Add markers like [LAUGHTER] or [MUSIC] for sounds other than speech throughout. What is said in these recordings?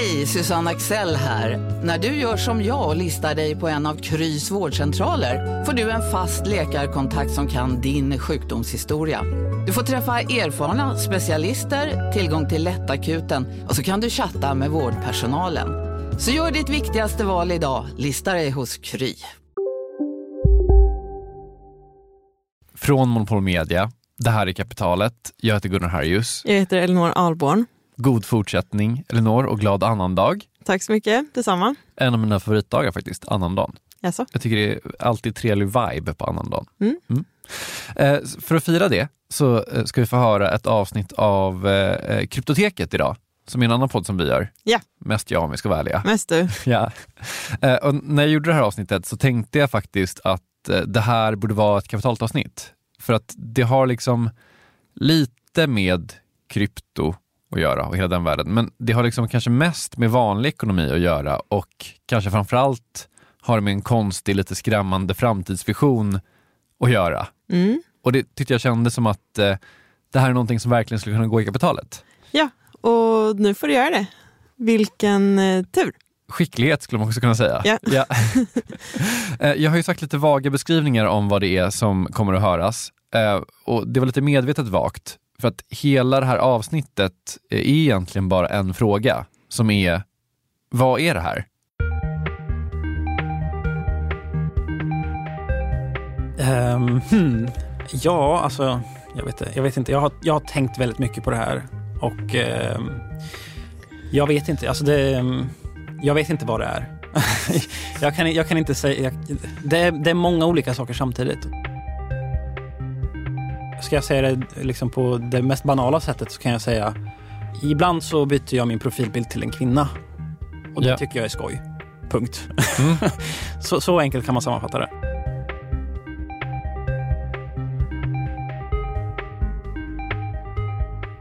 Hej, Susanne Axel här. När du gör som jag och listar dig på en av Krys vårdcentraler får du en fast läkarkontakt som kan din sjukdomshistoria. Du får träffa erfarna specialister, tillgång till lättakuten och så kan du chatta med vårdpersonalen. Så gör ditt viktigaste val idag, lista dig hos Kry. Från Monopol Media, det här är Kapitalet. Jag heter Gunnar Harjus. Jag heter Elinor Alborn. God fortsättning Elinor och glad annandag. Tack så mycket, detsamma. En av mina favoritdagar faktiskt, annandagen. Jaså? Jag tycker det är alltid trevlig vibe på annandagen. Mm. Mm. Eh, för att fira det så eh, ska vi få höra ett avsnitt av eh, Kryptoteket idag, som är en annan podd som vi gör. Ja. Mest jag om vi ska vara ärliga. Mest du. [LAUGHS] Ja. Eh, och när jag gjorde det här avsnittet så tänkte jag faktiskt att eh, det här borde vara ett kapitalavsnitt. För att det har liksom lite med krypto att göra och hela den världen. Men det har liksom kanske mest med vanlig ekonomi att göra och kanske framförallt har det med en konstig, lite skrämmande framtidsvision att göra. Mm. Och det tyckte jag kändes som att eh, det här är någonting som verkligen skulle kunna gå i kapitalet. Ja, och nu får du göra det. Vilken eh, tur. Skicklighet skulle man också kunna säga. Ja. [LAUGHS] Eh, jag har ju sagt lite vaga beskrivningar om vad det är som kommer att höras. Eh, och Det var lite medvetet vagt. För att hela det här avsnittet är egentligen bara en fråga som är, vad är det här? Um, hmm. Ja, alltså, jag vet, jag vet inte. Jag har, jag har tänkt väldigt mycket på det här och um, jag vet inte. Alltså det, um, jag vet inte vad det är. [LAUGHS] jag, kan, jag kan inte säga. Jag, det, är, det är många olika saker samtidigt. Ska jag säga det liksom på det mest banala sättet så kan jag säga ibland så byter jag min profilbild till en kvinna och det Ja. tycker jag är skoj. Punkt. Mm. [LAUGHS] så, så enkelt kan man sammanfatta det.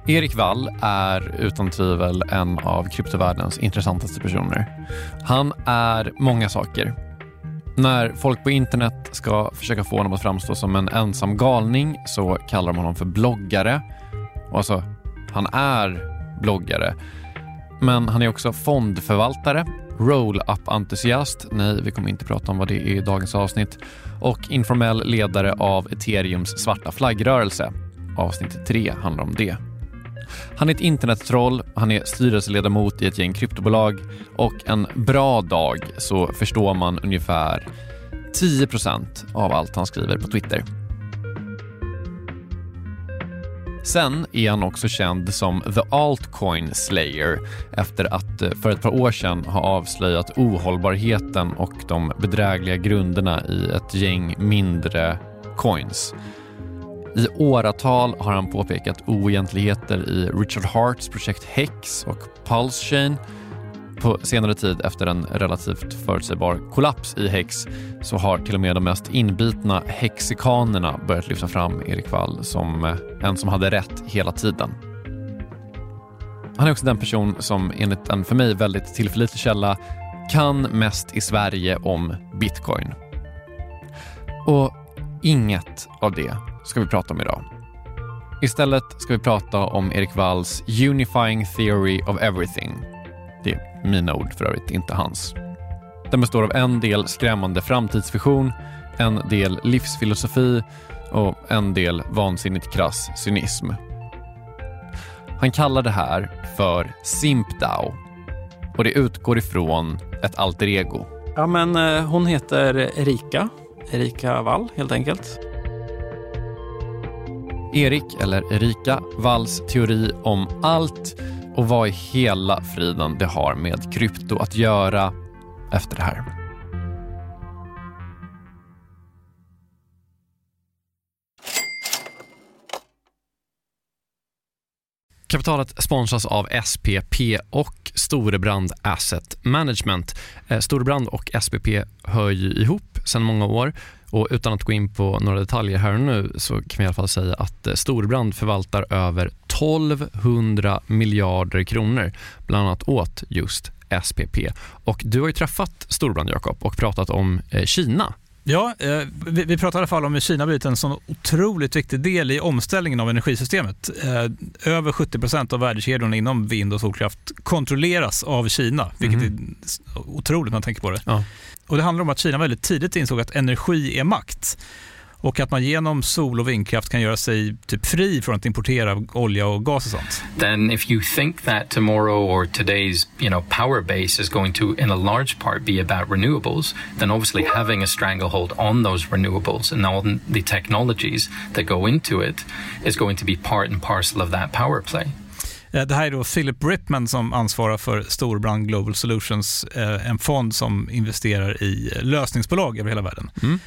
Erik Wall är utan tvivel en av kryptovärldens intressantaste personer. Han är många saker. När folk på internet ska försöka få honom att framstå som en ensam galning så kallar de honom för bloggare. Och alltså, han är bloggare. Men han är också fondförvaltare, roll-up-entusiast, nej vi kommer inte prata om vad det är i dagens avsnitt, och informell ledare av ethereums svarta flaggrörelse. Avsnitt 3 handlar om det. Han är ett internettroll, han är styrelseledamot i ett gäng kryptobolag och en bra dag så förstår man ungefär 10% av allt han skriver på Twitter. Sen är han också känd som The Altcoin Slayer efter att eh, för ett par år sedan ha avslöjat ohållbarheten och de bedrägliga grunderna i ett gäng mindre coins. I åratal har han påpekat oegentligheter i Richard Harts projekt Hex och Pulse Chain. På senare tid, efter en relativt förutsägbar kollaps i Hex, så har till och med de mest inbitna hexikanerna börjat lyfta fram Erik Wall som eh, en som hade rätt hela tiden. Han är också den person som enligt en för mig väldigt tillförlitlig källa kan mest i Sverige om bitcoin. Och inget av det ska vi prata om idag. Istället ska vi prata om Erik Walls Unifying Theory of Everything. Det är mina ord för övrigt, inte hans. Den består av en del skrämmande framtidsvision, en del livsfilosofi och en del vansinnigt krass cynism. Han kallar det här för SimpDAO och det utgår ifrån ett alter ego. Ja, men eh, hon heter Erika. Erika Wall, helt enkelt. Erik, eller Erika, Walls teori om allt och vad i hela friden det har med krypto att göra efter det här. Kapitalet sponsras av SPP och Storebrand Asset Management. Eh, Storebrand och SPP hör ju ihop sedan många år och utan att gå in på några detaljer här och nu så kan vi i alla fall säga att eh, Storebrand förvaltar över 1200 miljarder kronor, bland annat åt just SPP. Och du har ju träffat Storbrand, Jakob, och pratat om eh, Kina. Ja, eh, vi, pratar i alla fall om hur Kina blivit en sån otroligt viktig del i omställningen av energisystemet. Över 70 procent av värdekedjorna inom vind och solkraft kontrolleras av Kina, vilket mm. är otroligt när man tänker på det. Ja. Och Det handlar om att Kina väldigt tidigt insåg att energi är makt och att man genom sol och vindkraft kan göra sig typ fri från att importera olja och gas och sånt. Then if you think that tomorrow or today's you know power base is going to in a large part be about renewables, then obviously having a stranglehold on those renewables and all the technologies that go into it is going to be part and parcel of that power play. Eh, det här är då Philip Ripman som ansvarar för Storbrand Global Solutions, eh, en fond som investerar i lösningsbolag över hela världen. Mm.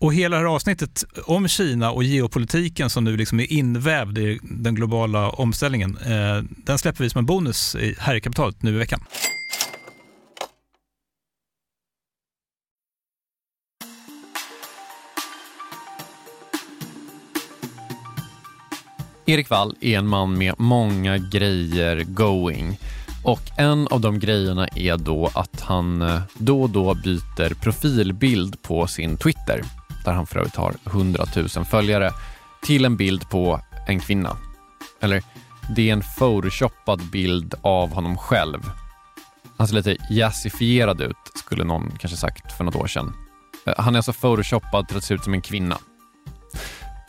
Och hela det här avsnittet om Kina och geopolitiken som nu liksom är invävd i den globala omställningen, eh, den släpper vi som en bonus här i kapitalet nu i veckan. Erik Wall är en man med många grejer going. Och en av de grejerna är då att han eh, då och då byter profilbild på sin Twitter där han för övrigt har 100 000 följare, till en bild på en kvinna. Eller, det är en photoshoppad bild av honom själv. Han ser lite jazzifierad ut, skulle någon kanske sagt för något år sedan. Eh, han är alltså photoshoppad till att se ut som en kvinna.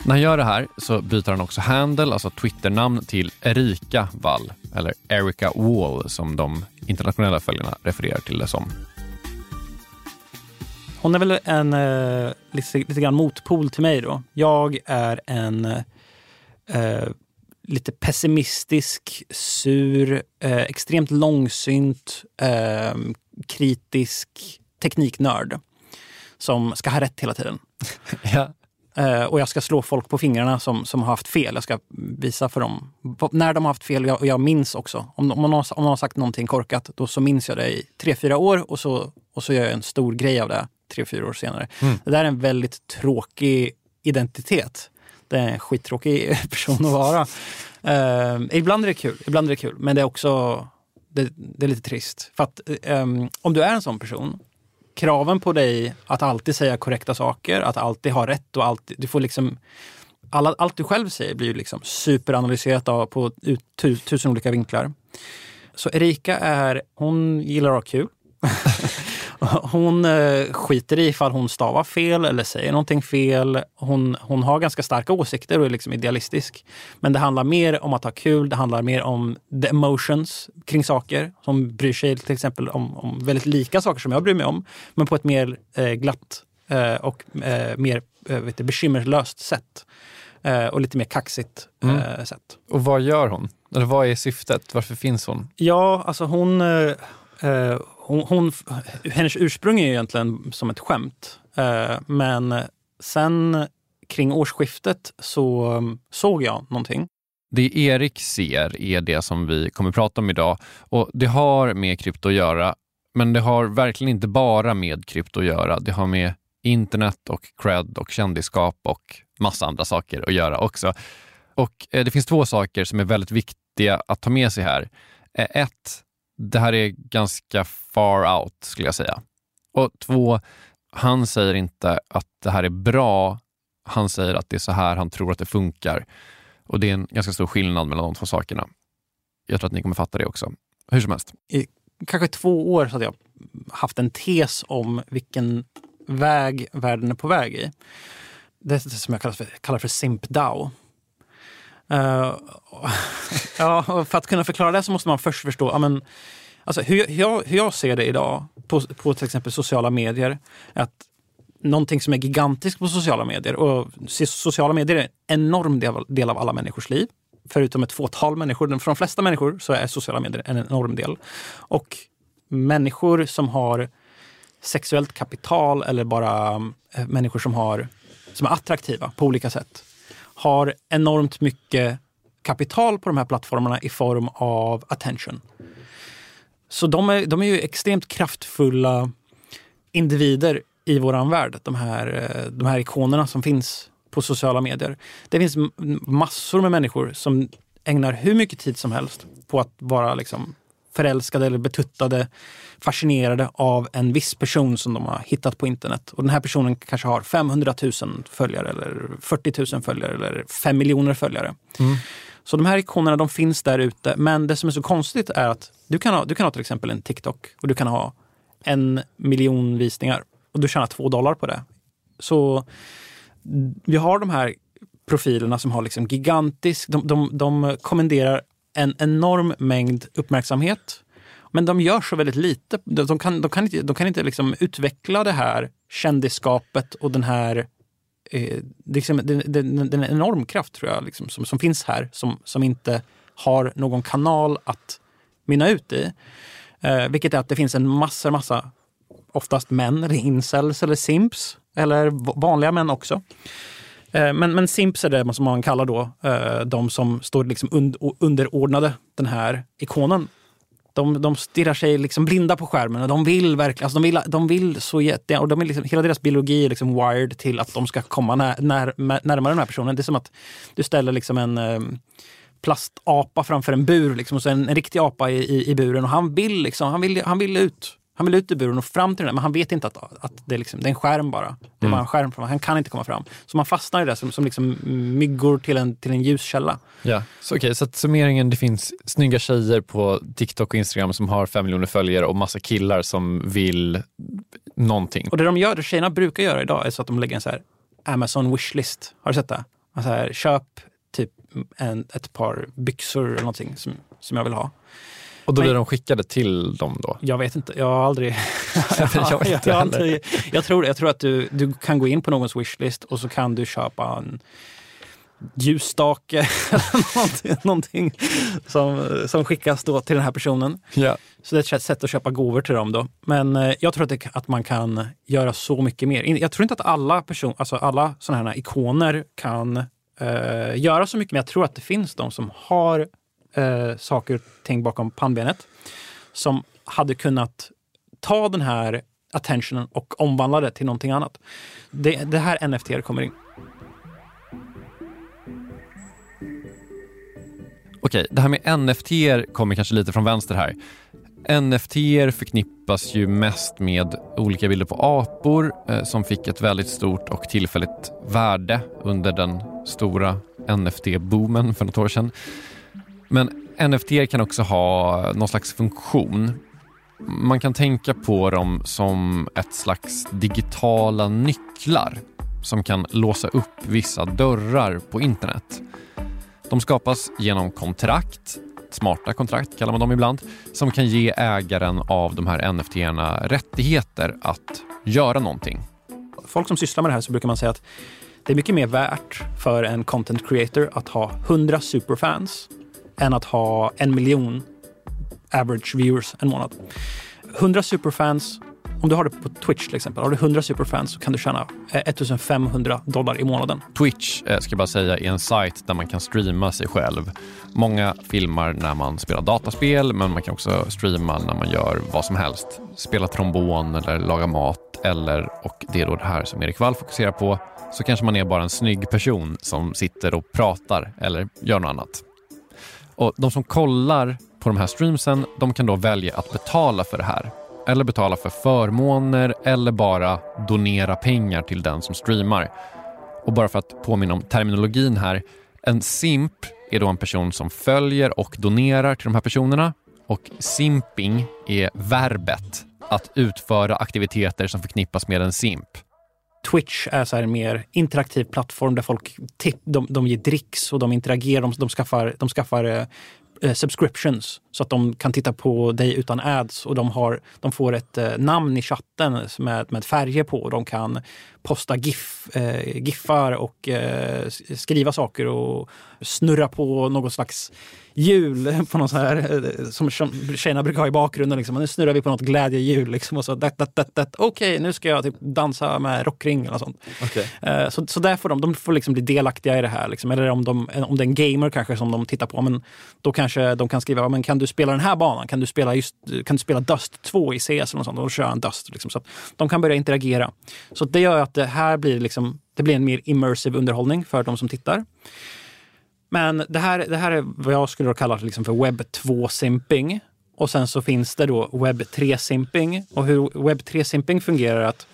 När han gör det här så byter han också handle, alltså Twitternamn, till Erika Wall, eller Erica Wall som de internationella följarna refererar till det som. Hon är väl en eh, lite, lite grann motpol till mig då. Jag är en eh, lite pessimistisk, sur, eh, extremt långsynt, eh, kritisk tekniknörd som ska ha rätt hela tiden. [LAUGHS] ja. Uh, och jag ska slå folk på fingrarna som, som har haft fel. Jag ska visa för dem när de har haft fel. Och jag, minns också. Om, om, någon, om någon har sagt någonting korkat, då så minns jag det i tre, fyra år och så, och så gör jag en stor grej av det tre, fyra år senare. Mm. Det där är en väldigt tråkig identitet. Det är en skittråkig [LAUGHS] person att vara. Uh, ibland är det kul, ibland är det kul. Men det är också det, det är lite trist. För att um, om du är en sån person, kraven på dig att alltid säga korrekta saker, att alltid ha rätt och alltid, du får liksom alla, allt du själv säger blir ju liksom superanalyserat av, på ut, tusen olika vinklar. Så Erika är, hon gillar att ha kul. [LAUGHS] Hon eh, skiter i ifall hon stavar fel eller säger någonting fel. Hon, hon har ganska starka åsikter och är liksom idealistisk. Men det handlar mer om att ha kul. Det handlar mer om the emotions kring saker. Hon bryr sig till exempel om, om väldigt lika saker som jag bryr mig om. Men på ett mer eh, glatt eh, och eh, mer eh, vet du, bekymmerslöst sätt. Och lite mer kaxigt mm. Sätt. Och vad gör hon? Eller vad är syftet? Varför finns hon? Ja, alltså hon hon, hon, hennes ursprung är egentligen som ett skämt. Eh, men sen kring årsskiftet så um, såg jag någonting. Det Erik ser är det som vi kommer prata om idag och det har med krypto att göra. Men det har verkligen inte bara med krypto att göra. Det har med internet och cred och kändisskap och massa andra saker att göra också. Och eh, det finns två saker som är väldigt viktiga att ta med sig här. Eh, ett, det här är ganska far out skulle jag säga. Och två, han säger inte att det här är bra. Han säger att det är så här han tror att det funkar. Och det är en ganska stor skillnad mellan de två sakerna. Jag tror att ni kommer fatta det också. Hur som helst. I kanske två år så hade jag haft en tes om vilken väg världen är på väg i. Det är det som jag kallar för, kallar för simp DAO. Uh, [LAUGHS] ja, för att kunna förklara det så måste man först förstå ja, men, alltså, hur, hur, jag, hur jag ser det idag på, på till exempel sociala medier. Att någonting som är gigantiskt på sociala medier och sociala medier är en enorm del, del av alla människors liv. Förutom ett fåtal människor. För de flesta människor så är sociala medier en enorm del. Och människor som har sexuellt kapital eller bara eh, människor som, har, som är attraktiva på olika sätt har enormt mycket kapital på de här plattformarna i form av attention. Så de är, de är ju extremt kraftfulla individer i våran värld, de här, eh, de här ikonerna som finns på sociala medier. Det finns massor med människor som ägnar hur mycket tid som helst på att vara liksom förälskade eller betuttade, fascinerade av en viss person som de har hittat på internet. Och den här personen kanske har 500 000 följare eller 40 000 följare eller 5 miljoner följare. Mm. Så de här ikonerna de finns där ute. Men det som är så konstigt är att du kan ha, du kan ha till exempel en TikTok och du kan ha en miljon visningar och du tjänar två dollar på det. Så vi har de här profilerna som har liksom gigantisk, de, de, de kommenderar en enorm mängd uppmärksamhet. Men de gör så väldigt lite. De, kan, de kan inte, de kan inte liksom utveckla det här kändisskapet och den här eh, liksom, den, den, den enorm kraft tror jag liksom, som, som finns här som, som inte har någon kanal att mynna ut i. Eh, vilket är att det finns en massa, massa oftast män, eller incels eller simps, eller vanliga män också. Eh, men, men simps är det som man kallar då eh, de som står liksom und, underordnade den här ikonen. De, de stirrar sig liksom blinda på skärmen och de vill verkligen, alltså de vill, de vill så jätte, och de är liksom, hela deras biologi är liksom wired till att de ska komma när, när, närmare den här personen. Det är som att du ställer liksom en eh, plastapa framför en bur liksom, och så en, en riktig apa i, i, i, buren och han vill, liksom, han vill, han vill ut. Han vill ut ur buren och fram till den, men han vet inte att, att det, är liksom, det är en skärm bara. Det är mm. bara en skärm, han kan inte komma fram. Så man fastnar i det som, som liksom myggor till en, till en ljuskälla. Ja, så, okay, så att summeringen, det finns snygga tjejer på TikTok och Instagram som har fem miljoner följare och massa killar som vill någonting. Och det de gör, det tjejerna brukar göra idag är så att de lägger en så här Amazon wishlist. Har du sett det? Så här, köp typ en, ett par byxor eller någonting som, som jag vill ha. Och då blir de skickade till dem då? Jag vet inte. Jag har aldrig... [LAUGHS] jag, [LAUGHS] inte jag, aldrig, jag, tror, jag tror att du, du kan gå in på någons wishlist och så kan du köpa en ljusstake [LAUGHS] eller någonting, någonting som, som skickas då till den här personen. Ja. Så det är ett sätt att köpa gåvor till dem. Då. Men eh, jag tror att, det, att man kan göra så mycket mer. Jag tror inte att alla, person, alltså alla sådana här ikoner kan eh, göra så mycket, men jag tror att det finns de som har eh, saker och ting bakom pannbenet som hade kunnat ta den här attentionen och omvandla det till någonting annat. Det, det här NFT kommer in. Okej, det här med NFT kommer kanske lite från vänster här. NFT förknippas ju mest med olika bilder på apor eh, som fick ett väldigt stort och tillfälligt värde under den stora NFT-boomen för något år sedan. Men NFT kan också ha någon slags funktion. Man kan tänka på dem som ett slags digitala nycklar som kan låsa upp vissa dörrar på internet. De skapas genom kontrakt, smarta kontrakt kallar man dem ibland, som kan ge ägaren av de här NFT-erna rättigheter att göra någonting. Folk som sysslar med det här så brukar man säga att det är mycket mer värt för en content creator att ha 100 superfans än att ha en miljon average viewers en månad. 100 superfans, om du har det på Twitch till exempel, har du 100 superfans så kan du tjäna eh, 1500 dollar i månaden. Twitch, eh, ska jag bara säga, är en sajt där man kan streama sig själv. Många filmar när man spelar dataspel, men man kan också streama när man gör vad som helst. Spela trombon eller laga mat eller, och det är då det här som Erik Wall fokuserar på, så kanske man är bara en snygg person som sitter och pratar eller gör något annat. Och De som kollar på de här streamsen de kan då välja att betala för det här. Eller betala för förmåner eller bara donera pengar till den som streamar. Och bara för att påminna om terminologin här. En simp är då en person som följer och donerar till de här personerna. Och simping är verbet att utföra aktiviteter som förknippas med en simp. Twitch är så en mer interaktiv plattform där folk de, de ger dricks och de interagerar. De, de skaffar, de skaffar eh, eh, subscriptions så att de kan titta på dig utan ads och de, har, de får ett eh, namn i chatten med, med färger på. Och de kan posta GIF, eh, giffar och eh, skriva saker och snurra på något slags hjul [LAUGHS] på något så här, eh, som tjejerna brukar ha i bakgrunden. Liksom. Nu snurrar vi på något glädjehjul. Liksom, och så dat, dat, dat, dat. Okej, okay, nu ska jag typ dansa med rockring eller sånt. Okay. Eh, så, så där får de, de får liksom bli delaktiga i det här. Liksom. Eller om, de, om det är en gamer kanske som de tittar på, men då kanske de kan skriva, men kan du spela den här banan? Kan du spela, just, kan du spela Dust 2 i CS? Eller något sånt? Och då kör en Dust. Liksom. Så de kan börja interagera. Så det gör att det här blir, liksom, det blir en mer immersive underhållning för de som tittar. Men det här, det här är vad jag skulle kalla liksom för webb 2-simping. Och sen så finns det då webb 3-simping. Och hur webb 3-simping fungerar är att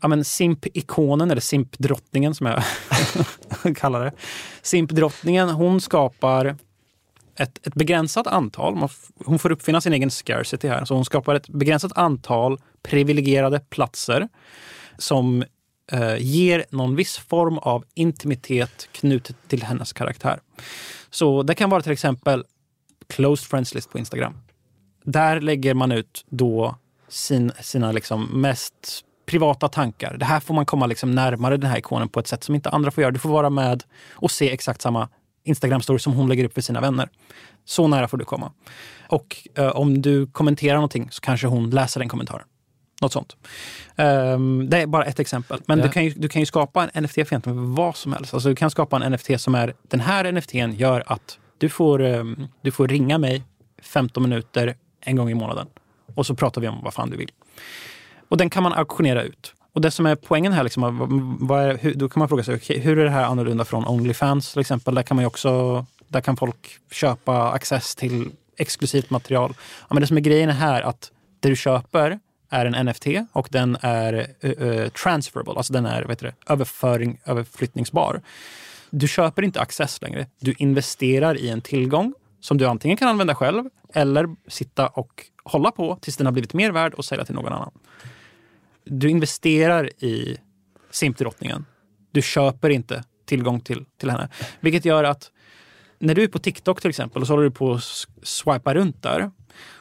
ja, men simp-ikonen, eller simp-drottningen som jag [LAUGHS] kallar det. Simp-drottningen, hon skapar ett, ett begränsat antal, hon får uppfinna sin egen scarcity här, så hon skapar ett begränsat antal privilegierade platser som eh, ger någon viss form av intimitet knutet till hennes karaktär. Så det kan vara till exempel closed friends list på Instagram. Där lägger man ut då sin, sina liksom mest privata tankar. Det här får man komma liksom närmare den här ikonen på ett sätt som inte andra får göra. Du får vara med och se exakt samma Instagram-story som hon lägger upp för sina vänner. Så nära får du komma. Och eh, om du kommenterar någonting så kanske hon läser den kommentaren. Något sånt. Um, det är bara ett exempel. Men ja. du, kan ju, du kan ju skapa en NFT för egentligen vad som helst. Alltså du kan skapa en NFT som är, den här NFTn gör att du får, um, du får ringa mig 15 minuter en gång i månaden. Och så pratar vi om vad fan du vill. Och den kan man auktionera ut. Och det som är poängen här, liksom, vad är, hur, då kan man fråga sig, okay, hur är det här annorlunda från Onlyfans till exempel? Där kan man också, där kan folk köpa access till exklusivt material. Ja, men det som är grejen är här att det du köper är en NFT och den är uh, transferable, alltså den är vet du, överföring, överflyttningsbar. Du köper inte access längre. Du investerar i en tillgång som du antingen kan använda själv eller sitta och hålla på tills den har blivit mer värd och sälja till någon annan. Du investerar i simpdrottningen. Du köper inte tillgång till, till henne. Vilket gör att när du är på TikTok till exempel och så håller du på att swipa runt där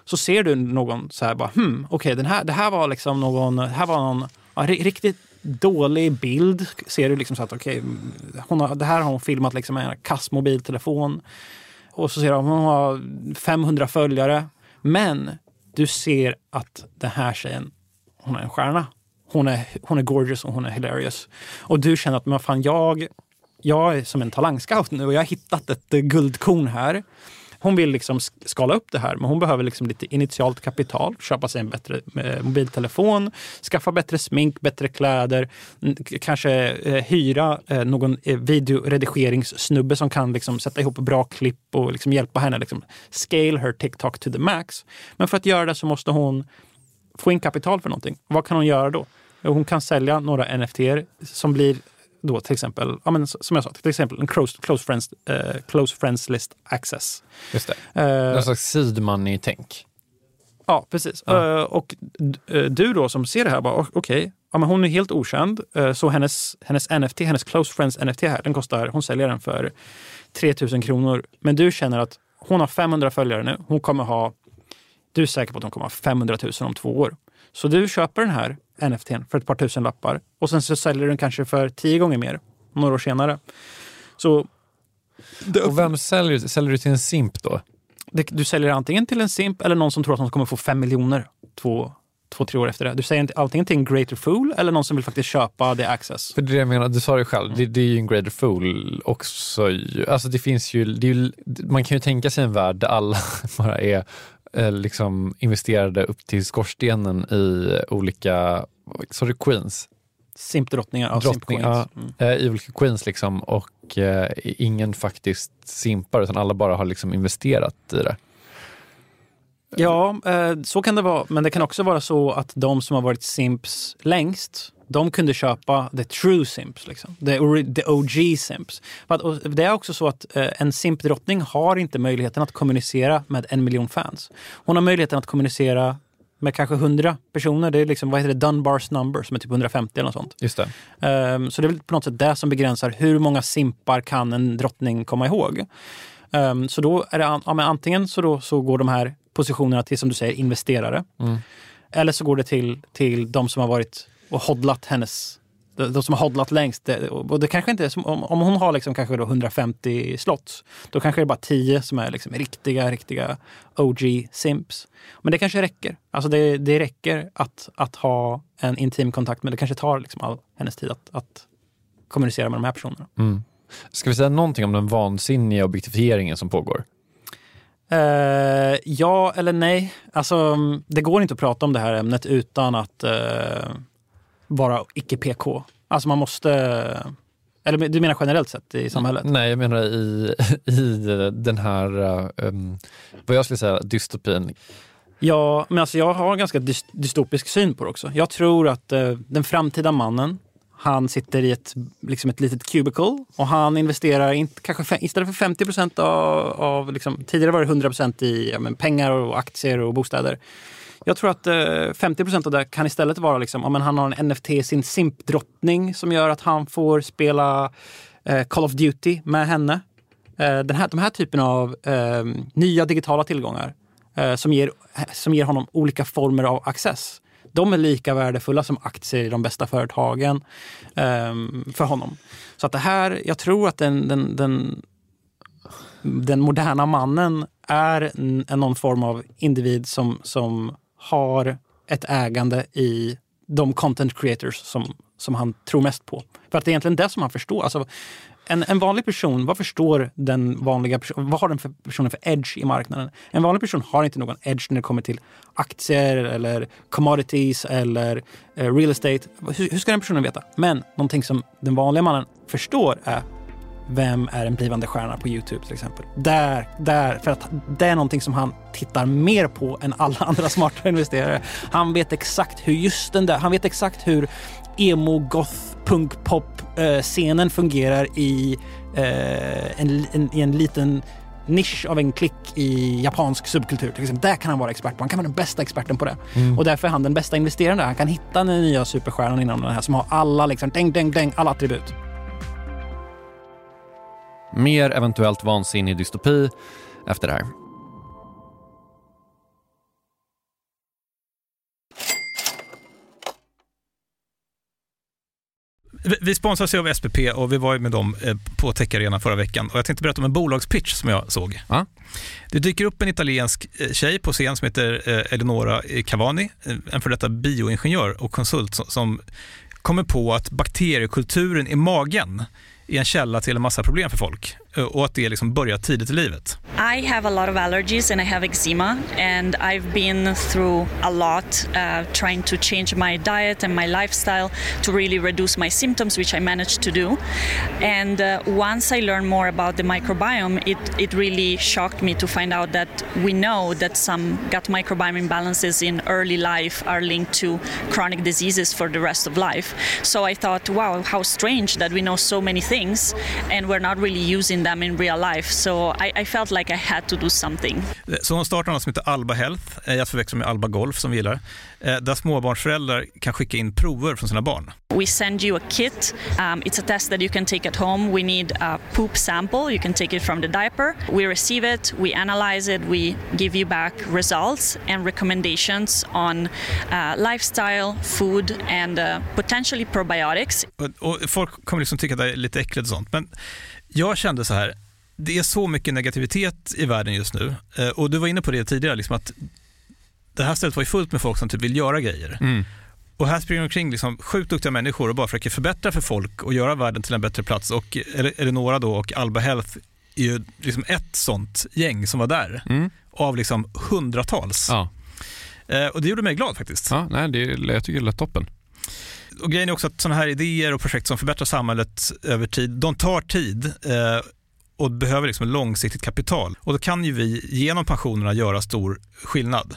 så ser du någon så här bara, hmm, okej, okay, här, det här var liksom någon, det här var någon ja, riktigt dålig bild. Ser du liksom så att okej, okay, det här har hon filmat liksom med en kass mobiltelefon. Och så ser du att hon har 500 följare. Men du ser att den här tjejen, hon är en stjärna. Hon är, hon är gorgeous och hon är hilarious. Och du känner att men fan, jag, jag är som en talangscout nu och jag har hittat ett guldkorn här. Hon vill liksom skala upp det här, men hon behöver liksom lite initialt kapital. Köpa sig en bättre eh, mobiltelefon, skaffa bättre smink, bättre kläder, kanske eh, hyra eh, någon videoredigeringssnubbe som kan liksom sätta ihop bra klipp och liksom hjälpa henne liksom scale her TikTok to the max. Men för att göra det så måste hon få in kapital för någonting. Vad kan hon göra då? Hon kan sälja några NFT som blir då till exempel, ja, men som jag sa, till exempel en close, close, friends, uh, close friends list access. Just det. Uh, Någon slags seed money-tänk. Ja, precis. Ja. Uh, och du då som ser det här, bara okej, okay, ja, hon är helt okänd. så hennes, hennes NFT, hennes close friends NFT här, den kostar, hon säljer den för 3000 kronor. Men du känner att hon har 500 följare nu. Hon kommer ha, du är säker på att hon kommer ha 500 000 om två år. Så du köper den här NFT för ett par tusen lappar och sen så säljer du den kanske för tio gånger mer några år senare. Så, och vem säljer du? Säljer du till en simp då? Det, du säljer antingen till en simp eller någon som tror att de kommer få fem miljoner två, två, tre år efter det. Du säger antingen till en greater fool eller någon som vill faktiskt köpa the access. För det jag menar, du sa det själv, mm. det, det, är ju en greater fool också. Alltså det finns ju, det ju, man kan ju tänka sig en värld där alla [LAUGHS] bara är liksom investerade upp till skorstenen i olika, sorry, queens? Simpdrottningar. Ja, Drottningar, mm. Eh, I olika queens liksom och eh, ingen faktiskt simpar utan alla bara har liksom investerat i det. Ja, eh, så kan det vara. Men det kan också vara så att de som har varit simps längst de kunde köpa the true simps, liksom. the, the OG simps. Det är också så att eh, en simpdrottning har inte möjligheten att kommunicera med en miljon fans. Hon har möjligheten att kommunicera med kanske hundra personer. Det är liksom, vad heter det, Dunbars number som är typ 150 eller något sånt. Just det. Um, så det är väl på något sätt det som begränsar hur många simpar kan en drottning komma ihåg. Um, så då är det ja, antingen så, då, så går de här positionerna till, som du säger, investerare. Mm. Eller så går det till, till de som har varit och hodlat hennes de som har hodlat längst. Och det kanske inte som, om, hon har liksom kanske då 150 slots, då kanske det är bara 10 som är liksom riktiga, riktiga OG simps. Men det kanske räcker. Alltså det, det räcker att, att ha en intim kontakt, men det kanske tar liksom all hennes tid att, att kommunicera med de här personerna. Mm. Ska vi säga någonting om den vansinniga objektifieringen som pågår? Uh, ja eller nej. Alltså, det går inte att prata om det här ämnet utan att uh, vara icke-PK. Alltså man måste Eller du menar generellt sett i samhället? Nej, jag menar i, [LAUGHS] i den här, um, vad jag skulle säga, dystopin. Ja, men alltså jag har en ganska dystopisk syn på det också. Jag tror att uh, den framtida mannen, han sitter i ett, liksom ett litet cubicle och han investerar in, kanske istället för 50 procent av, av liksom, tidigare var det 100 procent i ja, men pengar och aktier och bostäder. Jag tror att eh, 50 procent av det kan istället vara liksom, ja, men han har en NFT, sin simpdrottning som gör att han får spela eh, Call of Duty med henne. Eh, den här, de här typen av eh, nya digitala tillgångar Eh, som, ger, som ger honom olika former av access. De är lika värdefulla som aktier i de bästa företagen um, för honom. Så att det här, jag tror att den, den, den, den moderna mannen är en, någon form av individ som, som har ett ägande i de content creators som, som han tror mest på. För att det är egentligen det som han förstår. Alltså, en, en vanlig person, vad förstår den vanliga personen? Vad har den för personen för edge i marknaden? En vanlig person har inte någon edge när det kommer till aktier eller commodities eller eh, real estate. Hur, hur ska den personen veta? Men någonting som den vanliga mannen förstår är vem är en blivande stjärna på Youtube till exempel. Där, där, för att det är någonting som han tittar mer på än alla [LAUGHS] andra smarta investerare. Han vet exakt hur just den där, han vet exakt hur Emo, Goth, goth, punk, pop eh, scenen fungerar i, eh, en, en, i en liten nisch av en klick i japansk subkultur. Till exempel. Där kan han vara expert på. Han kan vara den bästa experten på det. Mm. Och därför är han den bästa investeraren där. Han kan hitta den nya superstjärnan inom den här som har alla, liksom, däng, däng, däng, alla attribut. Mer eventuellt vansinnig dystopi efter det här. Vi sponsras av SPP och vi var med dem eh, på Tech Arena förra veckan. Och jag tänkte berätta om en bolagspitch som jag såg. Ja. Det dyker upp en italiensk eh, tjej på scen som heter eh, Eleonora Cavani, en för detta bioingenjör och konsult som kommer på att bakteriekulturen i magen är en källa till en massa problem för folk Eh, och att det liksom börjar tidigt i livet. I have a lot of allergies and I have eczema and I've been through a lot uh, trying to change my diet and my lifestyle to really reduce my symptoms which I managed to do. And uh, once I learned more about the microbiome it, it really shocked me to find out that we know that some gut microbiome imbalances in early life are linked to chronic diseases for the rest of life. So I thought wow how strange that we know so many things and we're not really using them in real life. So I, I felt like I had to do something. Så hon startar något som heter Alba Health, jag eh, förväxlar med Alba Golf som vi gillar, eh, där småbarnsföräldrar kan skicka in prover från sina barn. We send you a kit. Um, it's a test that you can take at home. We need a poop sample. You can take it from the diaper. We receive it, we analyze it, we give you back results and recommendations on uh, lifestyle, food and uh, potentially probiotics. Och, och folk kommer liksom tycka att det är lite äckligt och sånt, men jag kände så här, det är så mycket negativitet i världen just nu. Eh, och du var inne på det tidigare, liksom att det här stället var ju fullt med folk som typ vill göra grejer. Mm. Och här springer omkring liksom sjukt duktiga människor och bara försöker förbättra för folk och göra världen till en bättre plats. Och Eleonora då och Alba Health är ju liksom ett sånt gäng som var där. Mm. Av liksom hundratals. Ja. Eh, och det gjorde mig glad faktiskt. Ja, nej, det, jag tycker det lät toppen och grejen är också att sådana här idéer och projekt som förbättrar samhället över tid, de tar tid eh, och behöver liksom långsiktigt kapital. Och då kan ju vi genom pensionerna göra stor skillnad.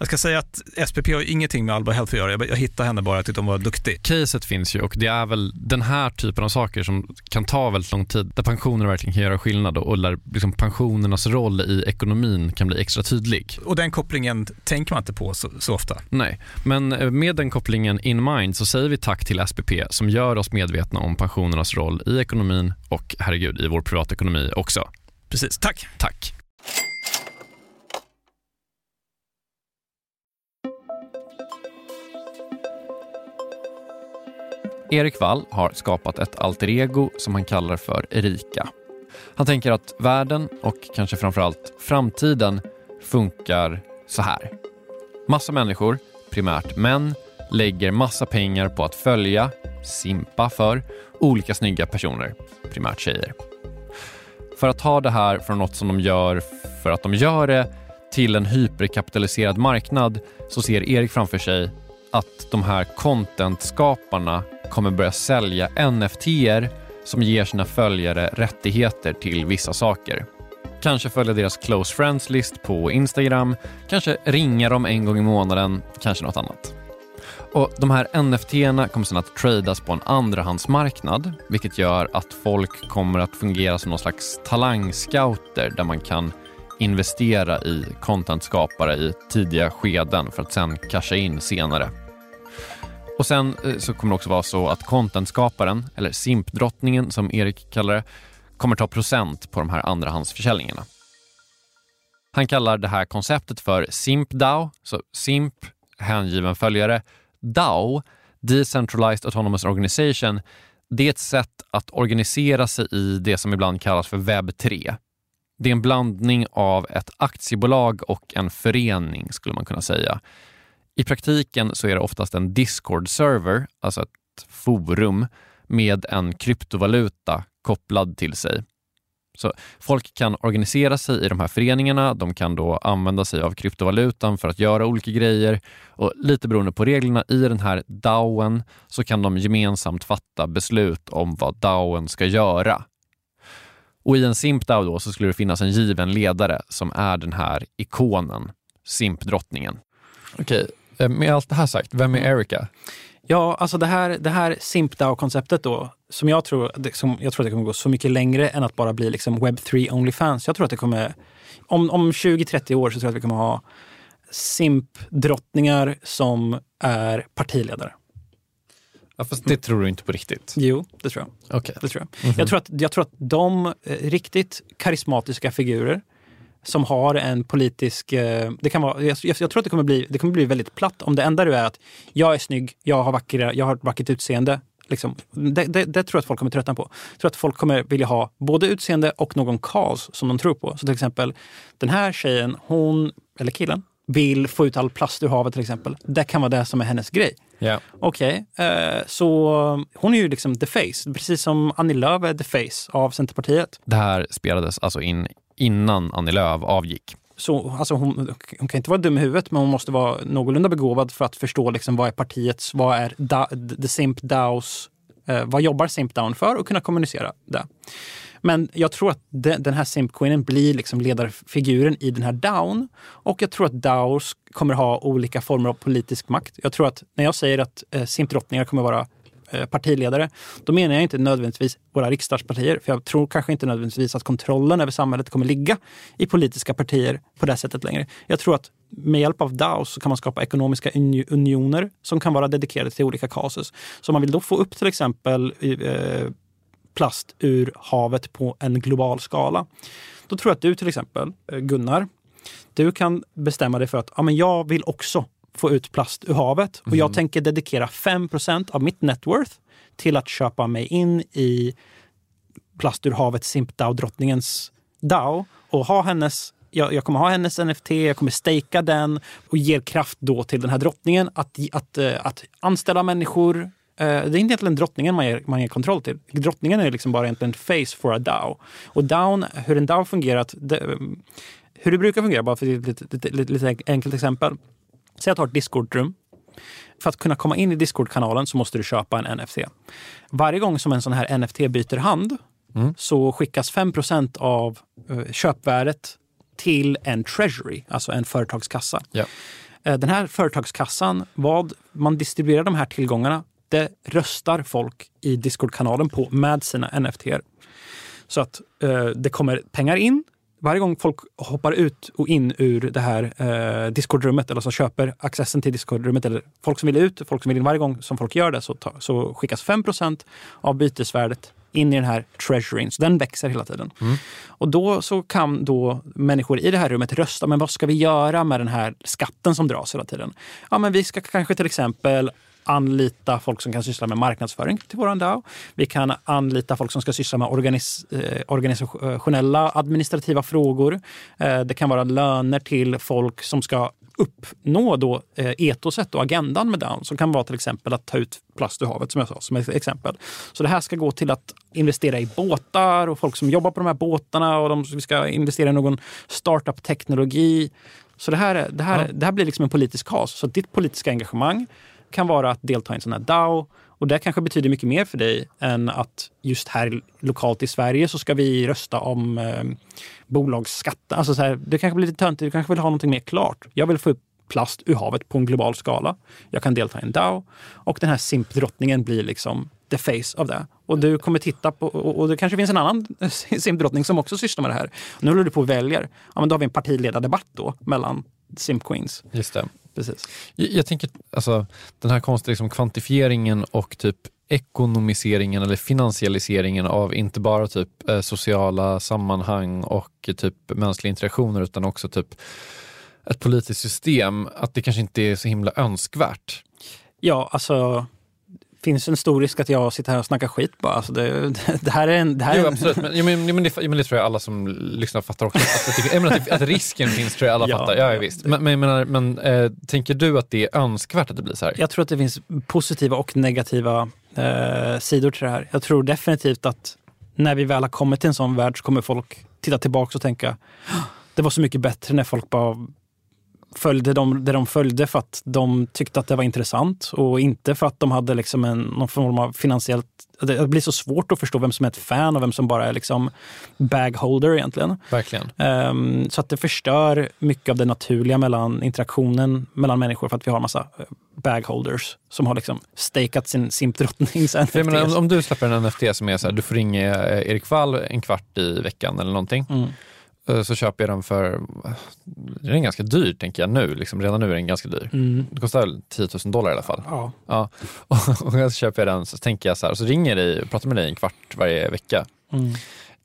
Jag ska säga att SPP har ingenting med Alba Health att göra. Jag, hittade henne bara, jag tyckte hon var duktig. Caset finns ju och det är väl den här typen av saker som kan ta väldigt lång tid, där pensioner verkligen kan göra skillnad och där liksom pensionernas roll i ekonomin kan bli extra tydlig. Och den kopplingen tänker man inte på så, så ofta. Nej, men eh, med den kopplingen in mind så säger vi tack till SPP som gör oss medvetna om pensionernas roll i ekonomin och herregud i vår privatekonomi också. Precis, tack. Tack. Erik Wall har skapat ett alter ego som han kallar för Erika. Han tänker att världen och kanske framförallt framtiden funkar så här. Massa människor, primärt män, lägger massa pengar på att följa, simpa för, olika snygga personer, primärt tjejer. För att ta det här från något som de gör för att de gör det till en hyperkapitaliserad marknad så ser Erik framför sig att de här content-skaparna kommer börja sälja NFT-er som ger sina följare rättigheter till vissa saker. Kanske följa deras close friends-list på Instagram, kanske ringa dem en gång i månaden, kanske något annat. Och De här NFT-erna kommer sedan att tradas på en andrahandsmarknad vilket gör att folk kommer att fungera som någon slags talangscouter där man kan investera i contentskapare i tidiga skeden för att sen casha in senare. Och Sen eh, så kommer det också vara så att contentskaparen, eller simpdrottningen som Erik kallar det, kommer ta procent på de här andrahandsförsäljningarna. Han kallar det här konceptet för SimpDAO, så SIMP, hängiven följare, DAO, Decentralized Autonomous Organization, det är ett sätt att organisera sig i det som ibland kallas för webb 3. Det är en blandning av ett aktiebolag och en förening skulle man kunna säga. I praktiken så är det oftast en Discord-server, alltså ett forum med en kryptovaluta kopplad till sig. Så folk kan organisera sig i de här föreningarna. De kan då använda sig av kryptovalutan för att göra olika grejer och lite beroende på reglerna i den här DAOen så kan de gemensamt fatta beslut om vad DAOen ska göra. Och i en SIMP-DAO då så skulle det finnas en given ledare som är den här ikonen, SIMP-drottningen. Okej, med allt det här sagt, vem är Erika? Ja, alltså det här, det här SimpDAO-konceptet då, som jag tror, som jag tror att det kommer gå så mycket längre än att bara bli liksom Web3 Onlyfans. Jag tror att det kommer, om, om 20-30 år så tror jag att vi kommer ha simp-drottningar som är partiledare. Ja, fast det tror du inte på riktigt? Jo, det tror jag. Okay. Det tror jag. Mm -hmm. jag, tror att, jag tror att de eh, riktigt karismatiska figurer som har en politisk... Eh, det kan vara, jag, jag, tror att det kommer, bli, det kommer bli väldigt platt om det enda du är att jag är snygg, jag har, vackra, jag har ett vackert utseende. Liksom. Det, det, det, tror jag att folk kommer tröttna på. Jag tror att folk kommer vilja ha både utseende och någon cause som de tror på. Så till exempel, den här tjejen, hon, eller killen, vill få ut all plast ur havet till exempel. Det kan vara det som är hennes grej. Yeah. Okej, okay, eh, så hon är ju liksom the face, precis som Annie Lööf är the face av Centerpartiet. Det här spelades alltså in innan Annie Lööf avgick. Så, alltså hon, hon, kan inte vara dum i huvudet, men hon måste vara någorlunda begåvad för att förstå liksom vad är partiets, vad är da, the Simp DAOs, eh, vad jobbar Simp Down för och kunna kommunicera det. Men jag tror att de, den här Simp-queenen blir liksom ledarfiguren i den här Down. Och jag tror att DAOs kommer ha olika former av politisk makt. Jag tror att när jag säger att eh, Simp-drottningar kommer vara Eh, partiledare, då menar jag inte nödvändigtvis våra riksdagspartier. För jag tror kanske inte nödvändigtvis att kontrollen över samhället kommer ligga i politiska partier på det sättet längre. Jag tror att med hjälp av DAO så kan man skapa ekonomiska unioner som kan vara dedikerade till olika casus. Så man vill då få upp till exempel eh, plast ur havet på en global skala. Då tror jag att du till exempel, eh, Gunnar, du kan bestämma dig för att ja, men jag vill också få ut plast ur havet. Och jag mm. tänker dedikera 5% av mitt networth till att köpa mig in i plast ur havet Simpdao-drottningens DAO och ha hennes jag, jag, kommer ha hennes NFT, jag kommer stejka den och ger kraft då till den här drottningen att, att, att, att anställa människor. Eh, det är inte egentligen drottningen man ger, man ger kontroll till. Drottningen är liksom bara egentligen face for a DAO. Och DAO, hur en DAO fungerar, det, hur det brukar fungera, bara för ett lite, lite, lite enkelt exempel. Säg att du har ett Discord-rum. För att kunna komma in i Discord-kanalen så måste du köpa en NFT. Varje gång som en sån här NFT byter hand mm. så skickas 5% av uh, köpvärdet till en treasury, alltså en företagskassa. Uh, den här företagskassan, vad man distribuerar de här tillgångarna, det röstar folk i Discord-kanalen på med sina NFT. Så att uh, det kommer pengar in varje gång folk hoppar ut och in ur det här eh, Discord-rummet eller så köper accessen till Discord-rummet eller folk som vill ut, folk som vill in, varje gång som folk gör det så, ta, så skickas 5% av bytesvärdet in i den här treasuryn. Så den växer hela tiden. Mm. Och då så kan då människor i det här rummet rösta, men vad ska vi göra med den här skatten som dras hela tiden? Ja, men vi ska kanske till exempel anlita folk som kan syssla med marknadsföring till våran DAO. Vi kan anlita folk som ska syssla med organis eh, organisationella administrativa frågor. Eh, det kan vara löner till folk som ska uppnå då eh, etoset och agendan med DAO som kan vara till exempel att ta ut plast ur havet som jag sa som ett exempel. Så det här ska gå till att investera i båtar och folk som jobbar på de här båtarna och de, ska investera i någon startup-teknologi. Så det här, det, här, ja. det här blir liksom en politisk kas. Så ditt politiska engagemang kan vara att delta i en sån här DAO Och det kanske betyder mycket mer för dig än att just här lokalt i Sverige så ska vi rösta om eh, bolagsskatten. Alltså så här, det kanske blir lite töntigt, du kanske vill ha någonting mer klart. Jag vill få upp plast ur havet på en global skala. Jag kan delta i en DAO och den här simpdrottningen blir liksom the face av det. Och du kommer titta på, och det kanske finns en annan [LAUGHS] simpdrottning som också sysslar med det här. Nu håller du på och väljer. Ja, men då har vi en partiledardebatt då mellan simp queens. Just det. Precis. Jag, jag tänker, alltså den här konstiga liksom, kvantifieringen och typ ekonomiseringen eller finansialiseringen av inte bara typ eh, sociala sammanhang och typ mänskliga interaktioner utan också typ ett politiskt system, att det kanske inte är så himla önskvärt. Ja, alltså finns en stor risk att jag sitter här och snackar skit bara. Alltså det, [LAUGHS] det här är en... Det här jo, är en... absolut. Men, men, men, det, men det tror jag alla som lyssnar fattar också. Att, att, att, att risken finns tror jag alla Ja. fattar. Ja, visst. Men, men, men, men eh, tänker du att det är önskvärt att det blir så här? Jag tror att det finns positiva och negativa eh, sidor till det här. Jag tror definitivt att när vi väl har kommit till en sån värld så kommer folk titta tillbaka och tänka "Åh, det var så mycket bättre när folk bara följde de, det de följde för att de tyckte att det var intressant och inte för att de hade liksom en, någon form av finansiellt... Det blir så svårt att förstå vem som är ett fan och vem som bara är liksom bagholder egentligen. Verkligen. Ehm, så att det förstör mycket av det naturliga mellan interaktionen mellan människor för att vi har massa eh, bagholders som har liksom stakat sin simpdrottning. sen. För jag menar, om, om du släpper en NFT som är så här, du får ringa eh, Erik Wall en kvart i veckan eller någonting. Mm. Eh, Så köper jag den för, den är ganska dyr tänker jag nu, liksom, redan nu är den ganska dyr. Mm. Det kostar väl 10 000 dollar i alla fall. Ja. Ja. Och, [LAUGHS] och så köper jag den så tänker jag så här, så ringer dig och pratar med dig en kvart varje vecka. Mm.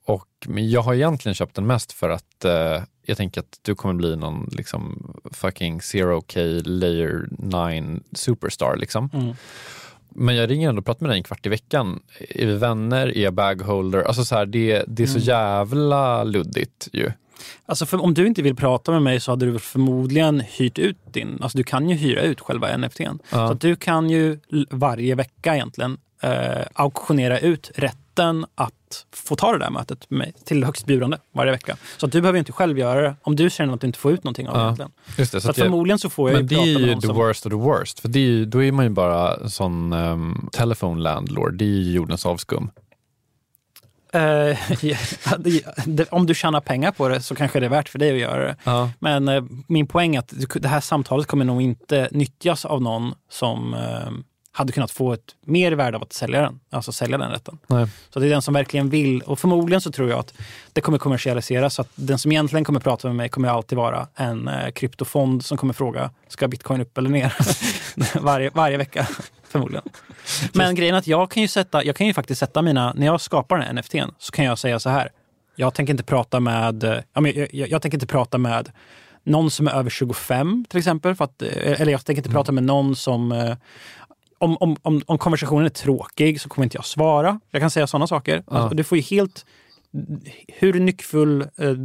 Och jag har egentligen köpt den mest för att eh, jag tänker att du kommer bli någon liksom fucking zero K layer 9 superstar liksom. Mm. Men jag ringer ändå och pratar med dig en kvart i veckan. Är vi vänner? Är jag bagholder? Alltså så här, det, det är så Mm. jävla luddigt ju. Alltså för, om du inte vill prata med mig så hade du förmodligen hyrt ut din... Alltså du kan ju hyra ut själva NFTn. Så Ja. att du kan ju varje vecka egentligen eh, auktionera ut rätten att få ta det där mötet med mig till högstbjudande varje vecka. Så att du behöver inte själv göra det om du känner att du inte får ut någonting av det Ja. egentligen. Just det, Så, att jag- förmodligen så får jag men ju det prata är med ju någon the som... worst of the worst. För det är ju, då är man ju bara en sån um, telephone landlord. Det är ju jordens avskum. Eh, [LAUGHS] det- det- om du tjänar pengar på det så kanske det är värt för dig att göra det. Ja. Men eh, min poäng är att det här samtalet kommer nog inte nyttjas av någon som eh, hade kunnat få ett mer värde av att sälja den, alltså sälja den rätten. Nej. Så det är den som verkligen vill och förmodligen så tror jag att det kommer kommersialiseras så att den som egentligen kommer prata med mig kommer alltid vara en eh, kryptofond som kommer fråga ska bitcoin upp eller ner [LAUGHS] varje, varje vecka förmodligen. Men grejen är att jag kan ju sätta, jag kan ju faktiskt sätta mina, när jag skapar den här NFTn så kan jag säga så här. Jag tänker inte prata med, jag, jag, jag tänker inte prata med någon som är över 25 till exempel. För att, eh, eller jag tänker inte prata med någon som eh, om, om, om, om konversationen är tråkig så kommer inte jag svara. Jag kan säga sådana saker. Ja. Alltså, du får ju helt... Hur nyckfull eh,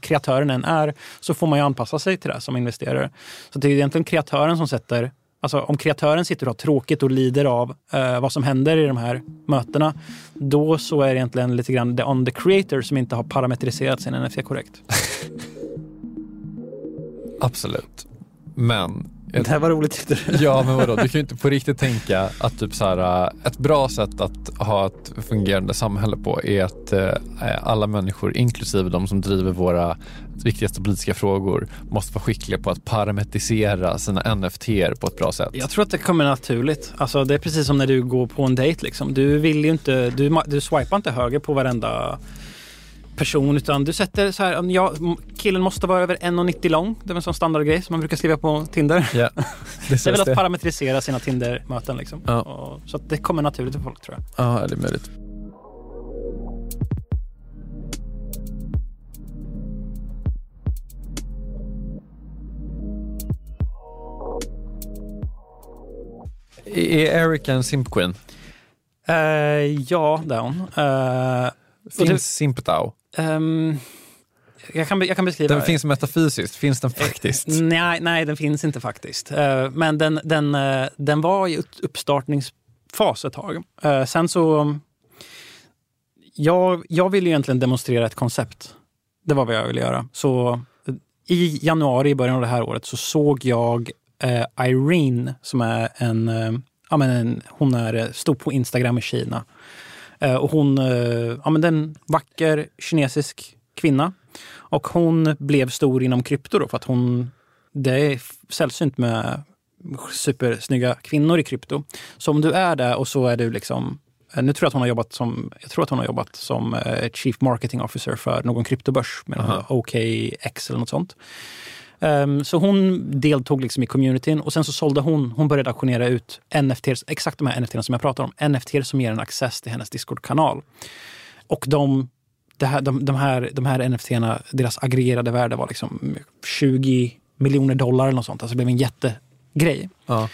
kreatören än är så får man ju anpassa sig till det som investerare. Så det är egentligen kreatören som sätter... Alltså om kreatören sitter och har tråkigt och lider av eh, vad som händer i de här mötena, då så är det egentligen lite grann the on the creator som inte har parametriserat sin NFT korrekt. [LAUGHS] Absolut. Men Det här var roligt tyckte du? Ja, men vadå? Du kan ju inte på riktigt tänka att typ så här, ett bra sätt att ha ett fungerande samhälle på är att äh, alla människor, inklusive de som driver våra viktigaste politiska frågor, måste vara skickliga på att parametrisera sina NFT på ett bra sätt. Jag tror att det kommer naturligt. Alltså, det är precis som när du går på en dejt. Liksom. Du vill ju inte, du, du swipar inte höger på varenda person utan du sätter så här, ja, killen måste vara över 1,90 lång. Det är en sån standardgrej som man brukar skriva på Tinder. Ja, [LAUGHS] Det är väl att det. parametrisera sina Tinder-möten liksom. Ja. Och, så att det kommer naturligt för folk tror jag. Ja, det är möjligt. Är Erika en simp queen? Eh, ja, det är hon. Och Finns det- Simptao? Ehm, jag, kan, jag kan beskriva. Den finns metafysiskt, finns den faktiskt? Nej, nej, den finns inte faktiskt. Eh, Men den, den, eh, den var i upp- uppstartningsfas ett tag. Eh, Sen så... Jag, jag ville egentligen demonstrera ett koncept. Det var vad jag ville göra. Så eh, i januari, i början av det här året, så såg jag eh, Irene, som är en eh, ja, men en, hon är eh, stor på Instagram i Kina. Eh, och hon eh, ja, men en vacker kinesisk kvinna. Och hon blev stor inom krypto då för att hon, det är sällsynt med supersnygga kvinnor i krypto. Så om du är där och så är du liksom eh, nu tror jag att hon har jobbat som, jag tror att hon har jobbat som Chief Marketing Officer för någon kryptobörs, med OKX eller något sånt. Um, så hon deltog liksom i communityn och sen så sålde hon, hon började auktionera ut NFT, exakt de här NFT som jag pratar om, NFT som ger en access till hennes Discord-kanal. Och de, här, de, de, här, de här NFT, deras aggregerade värde var liksom 20 miljoner dollar eller något sånt. Alltså det blev en jättegrej. Ja.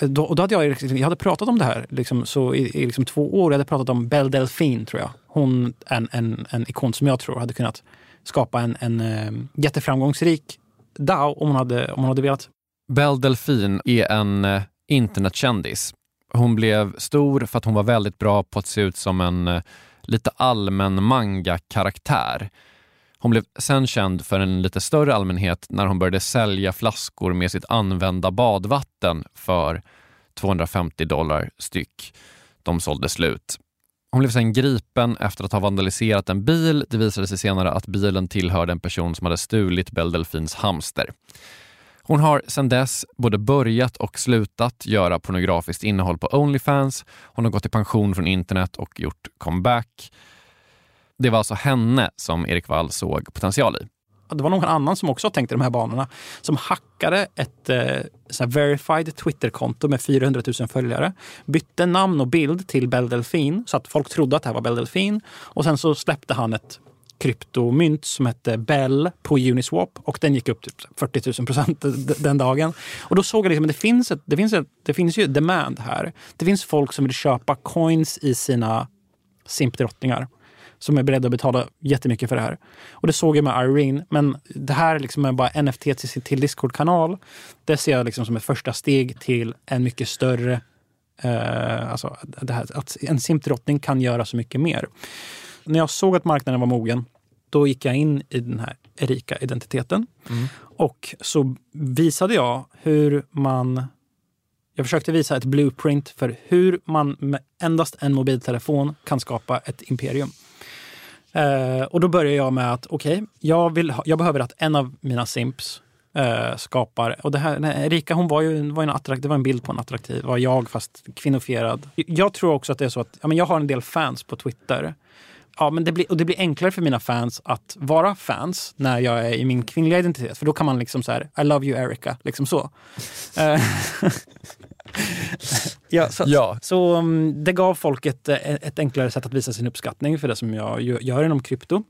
Då, och då hade jag, jag hade pratat om det här liksom, så i, i liksom två år. Jag hade pratat om Belle Delphine, tror jag. Hon en, en, en ikon som jag tror hade kunnat skapa en, en um, jätteframgångsrik DAO om hon hade, om hon hade velat. Belle Delphine är en eh, internetkändis. Hon blev stor för att hon var väldigt bra på att se ut som en eh, lite allmän manga-karaktär. Hon blev sen känd för en lite större allmänhet när hon började sälja flaskor med sitt använda badvatten för 250 dollar styck. De sålde slut. Hon blev sen gripen efter att ha vandaliserat en bil. Det visade sig senare att bilen tillhörde en person som hade stulit Belle Delfins hamster. Hon har sedan dess både börjat och slutat göra pornografiskt innehåll på Onlyfans. Hon har gått i pension från internet och gjort comeback. Det var alltså henne som Erik Wall såg potential i det var någon annan som också tänkte de här banorna, som hackade ett eh, verified Twitterkonto med 400 000 följare, bytte namn och bild till Bell Delphine så att folk trodde att det här var Bell Delphine och sen så släppte han ett kryptomynt som hette Bell på Uniswap och den gick upp typ 40 000 procent [LAUGHS] den dagen. Och då såg jag liksom att det finns, ett, det, finns ett, det finns ju demand här. Det finns folk som vill köpa coins i sina simpdrottningar som är beredda att betala jättemycket för det här. Och det såg jag med Irene. Men det här liksom är bara NFT till, till Discord-kanal. Det ser jag liksom som ett första steg till en mycket större... Eh, alltså här, att en simpdrottning kan göra så mycket mer. När jag såg att marknaden var mogen, då gick jag in i den här Erika-identiteten. Mm. Och så visade jag hur man jag försökte visa ett blueprint för hur man med endast en mobiltelefon kan skapa ett imperium. Eh, och då börjar jag med att okej, okay, jag, jag behöver att en av mina simps eh, skapar... Och det här, nej, Erika hon var ju, var en attrakt, det var en bild på en attraktiv, var jag fast kvinnofierad. Jag tror också att det är så att ja, men jag har en del fans på Twitter. Ja, men det blir, och det blir enklare för mina fans att vara fans när jag är i min kvinnliga identitet. För då kan man liksom så här, I love you Erika, liksom så. Eh, [LAUGHS] Eh, ja, så, ja. så um, det gav folk ett, ett enklare sätt att visa sin uppskattning för det som jag gör inom krypto.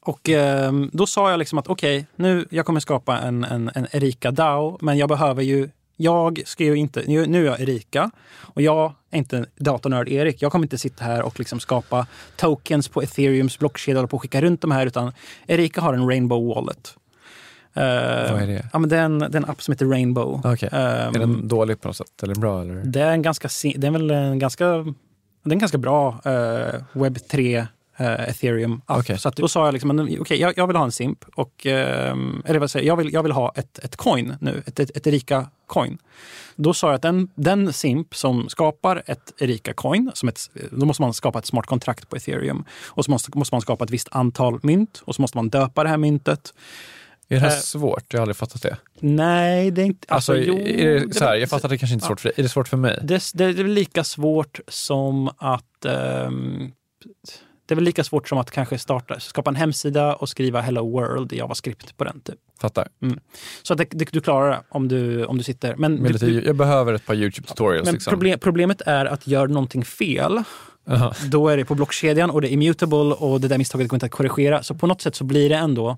Och eh, då sa jag liksom att okej, okay, nu jag kommer skapa en, en, en Erika DAO, men jag behöver ju jag ska ju inte, nu är jag Erika och jag är inte datornörd Erik. Jag kommer inte sitta här och liksom skapa tokens på ethereums blockkedja och på skicka runt de här utan Erika har en Rainbow Wallet. Uh, Vad är det? Ja, men det, är en, det är en app som heter Rainbow. Okay. Um, är den dålig på något sätt eller bra? Eller? Det är en ganska, det är väl en ganska, det är en ganska bra uh, webb 3 Uh, ethereum app. Okay. Så då sa jag liksom, okej, okay, jag, jag, vill ha en simp och, uh, eller vad säger jag, vill, jag vill ha ett, ett coin nu, ett, ett, ett Erika coin. Då sa jag att den, den simp som skapar ett Erika coin, som ett, då måste man skapa ett smart kontrakt på ethereum och så måste, måste man skapa ett visst antal mynt och så måste man döpa det här myntet. Är det här eh, svårt? Jag har aldrig fattat det. Nej, det är inte... Alltså, alltså jo, är det, så här, jag fattar att det kanske inte är svårt för dig. Är det svårt för mig? Det, det, är lika svårt som att... Um, det är väl lika svårt som att kanske starta, skapa en hemsida och skriva Hello World i JavaScript på den. Typ. Fattar. Mm. Så att det, det, du klarar det om du, om du sitter. Men, men lite, du, jag behöver ett par YouTube-tutorials. Men liksom. problem, problemet är att gör någonting fel Aha. Då är det på blockkedjan och det är immutable och det där misstaget går inte att korrigera. Så på något sätt så blir det ändå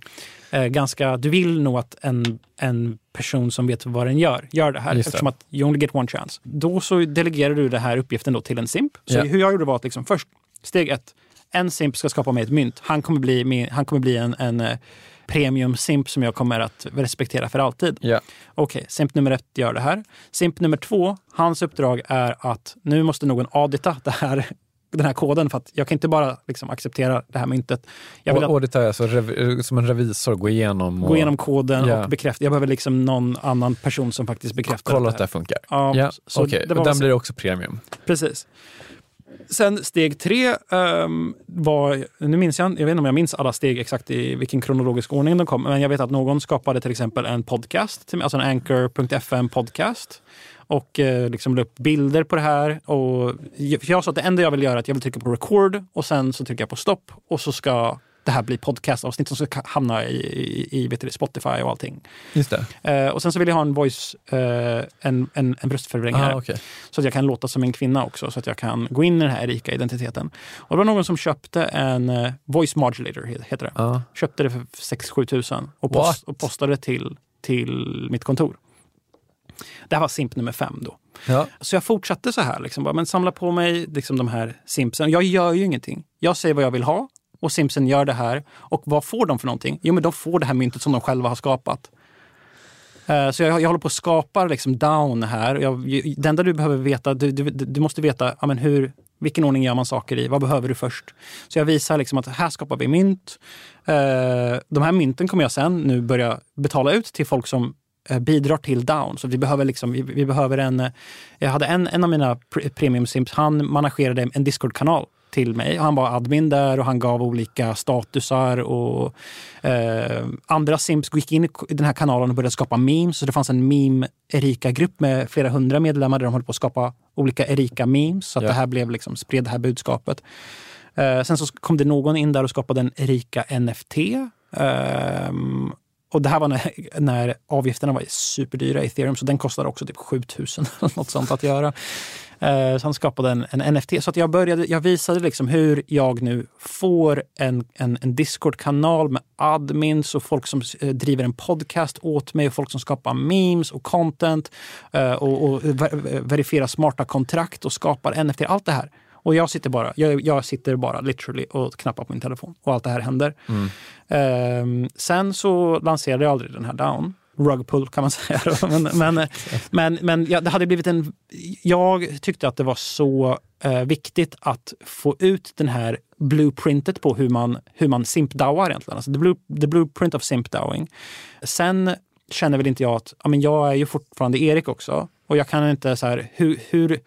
eh, ganska... Du vill nog att en, en person som vet vad den gör, gör det här. Just eftersom att you only get one chance. Då så delegerar du den här uppgiften då till en simp. Så yeah. hur jag gjorde var att liksom först, steg ett, en simp ska skapa mig ett mynt. Han kommer bli, min, han kommer bli en, en eh, premium simp som jag kommer att respektera för alltid. Yeah. Okej, okay, simp nummer ett gör det här. Simp nummer två, hans uppdrag är att nu måste någon audita det här den här koden för att jag kan inte bara liksom acceptera det här myntet. Jag vill och, och det är alltså rev, som en revisor, gå igenom, och, gå igenom koden Ja. och bekräfta. Jag behöver liksom någon annan person som faktiskt bekräftar kolla att det här. funkar. Ja, Ja, så Okej, det och var den så- blir också premium. Precis. Sen steg tre ehm, var, nu minns jag, jag vet inte om jag minns alla steg exakt i vilken kronologisk ordning de kom, men jag vet att någon skapade till exempel en podcast, alltså en Anchor.fm podcast och eh, liksom la upp bilder på det här. Och, för jag sa att det enda jag vill göra är att jag vill trycka på record och sen så trycker jag på stopp och så ska det här bli podcastavsnitt som ska ka- hamna i, i, i vet du, Spotify och allting. Just det. Eh, och sen så vill jag ha en voice, eh, en, en, en röstförvrängare. Ah, okej. Så att jag kan låta som en kvinna också, så att jag kan gå in i den här rika identiteten. Och det var någon som köpte en eh, voice modulator, he- heter det. Ja. Köpte det för 6-7 tusen och, post, och postade det till, till mitt kontor. Det här var simp nummer fem då. Ja. Så jag fortsatte så här, liksom, bara, men samla på mig liksom, de här simpsen. Jag gör ju ingenting. Jag säger vad jag vill ha och simpsen gör det här. Och vad får de för någonting? Jo, men de får det här myntet som de själva har skapat. Eh, Så jag, jag håller på att skapa liksom down här. Jag, det enda du behöver veta, du, du, du måste veta ja, men hur, vilken ordning gör man saker i? Vad behöver du först? Så jag visar liksom att här skapar vi mynt. Eh, De här mynten kommer jag sen nu börja betala ut till folk som bidrar till down. Så vi behöver, liksom, vi, vi behöver en... eh, Jag hade en, en av mina pr- premium simps, han managerade en Discord-kanal till mig. Han var admin där och han gav olika statusar och eh, andra simps gick in i den här kanalen och började skapa memes. Så det fanns en meme-Erika-grupp med flera hundra medlemmar där de höll på att skapa olika Erika-memes. Så att Ja. det här blev liksom, spred det här budskapet. Eh, sen så kom det någon in där och skapade en Erika NFT. Och det här var när, [LAUGHS] när avgifterna var superdyra i ethereum, så den kostade också typ 7000 [LAUGHS] eller något sånt att göra. Eh, så han skapade en, en NFT. Så att jag, började, jag visade liksom hur jag nu får en, en, en Discord-kanal med admins och folk som eh, driver en podcast åt mig och folk som skapar memes och content eh, och, och ver- verifierar smarta kontrakt och skapar NFT. Allt det här. Och jag sitter bara, jag, jag sitter bara literally och knappar på min telefon och allt det här händer. Ehm, sen så lanserade jag aldrig den här down. Rugpull kan man [LAUGHS] säga. Men, men, men, men ja, det hade blivit en... Jag tyckte att det var så eh, viktigt att få ut den här blueprintet på hur man, hur man simpdawar egentligen. Alltså the, blue, the blueprint of simpdawing. Sen känner väl inte jag att ja, men jag är ju fortfarande Erik också. Och jag kan inte så här, hur, hur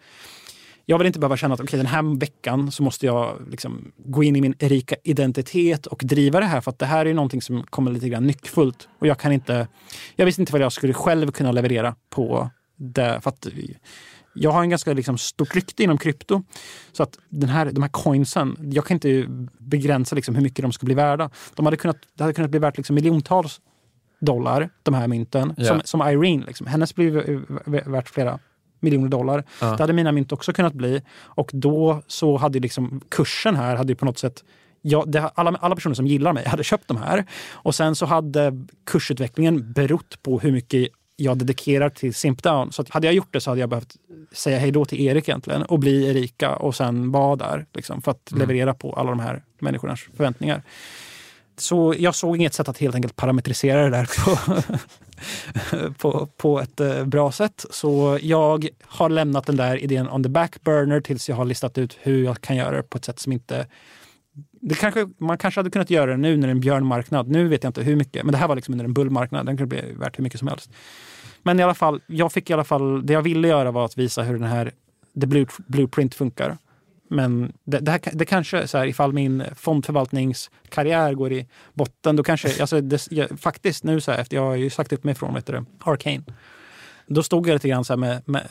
jag vill inte behöva känna att okay, den här veckan så måste jag liksom gå in i min rika identitet och driva det här för att det här är någonting som kommer lite grann nyckfullt. Och jag kan inte, jag visste inte vad jag skulle själv kunna leverera på det. För att jag har en ganska liksom stort rykte inom krypto. Så att den här, de här coinsen, jag kan inte begränsa liksom hur mycket de ska bli värda. De hade kunnat, det hade kunnat bli värt liksom miljontals dollar, de här mynten. Ja. Som, som Irene, liksom. hennes blir värt flera miljoner dollar. Ja. Det hade mina mynt också kunnat bli. Och då så hade liksom kursen här hade på något sätt Ja, det, alla, alla personer som gillar mig [LAUGHS] hade köpt de här. Och sen så hade kursutvecklingen berott på hur mycket jag dedikerar till Simpdown. Så hade jag gjort det så hade jag behövt säga hej då till Erik egentligen och bli Erika och sen vara där liksom, för att leverera på alla de här människornas förväntningar. Så jag såg inget sätt att helt enkelt parametrisera det där på, [LAUGHS] [LAUGHS] på, på ett eh, bra sätt. Så jag har lämnat den där idén on the back burner tills jag har listat ut hur jag kan göra det på ett sätt som inte det kanske, man kanske hade kunnat göra det nu när det är en björnmarknad. Nu vet jag inte hur mycket, men det här var liksom under en bullmarknad. Den kunde bli värt hur mycket som helst. Men i alla fall, jag fick i alla fall, det jag ville göra var att visa hur den här the blueprint funkar. Men det, det, här, det kanske, så här, ifall min fondförvaltningskarriär går i botten, då kanske, [LAUGHS] alltså det, jag, faktiskt nu så här, efter jag har ju sagt upp mig från vet du, Arcane, då stod jag lite grann så här med, med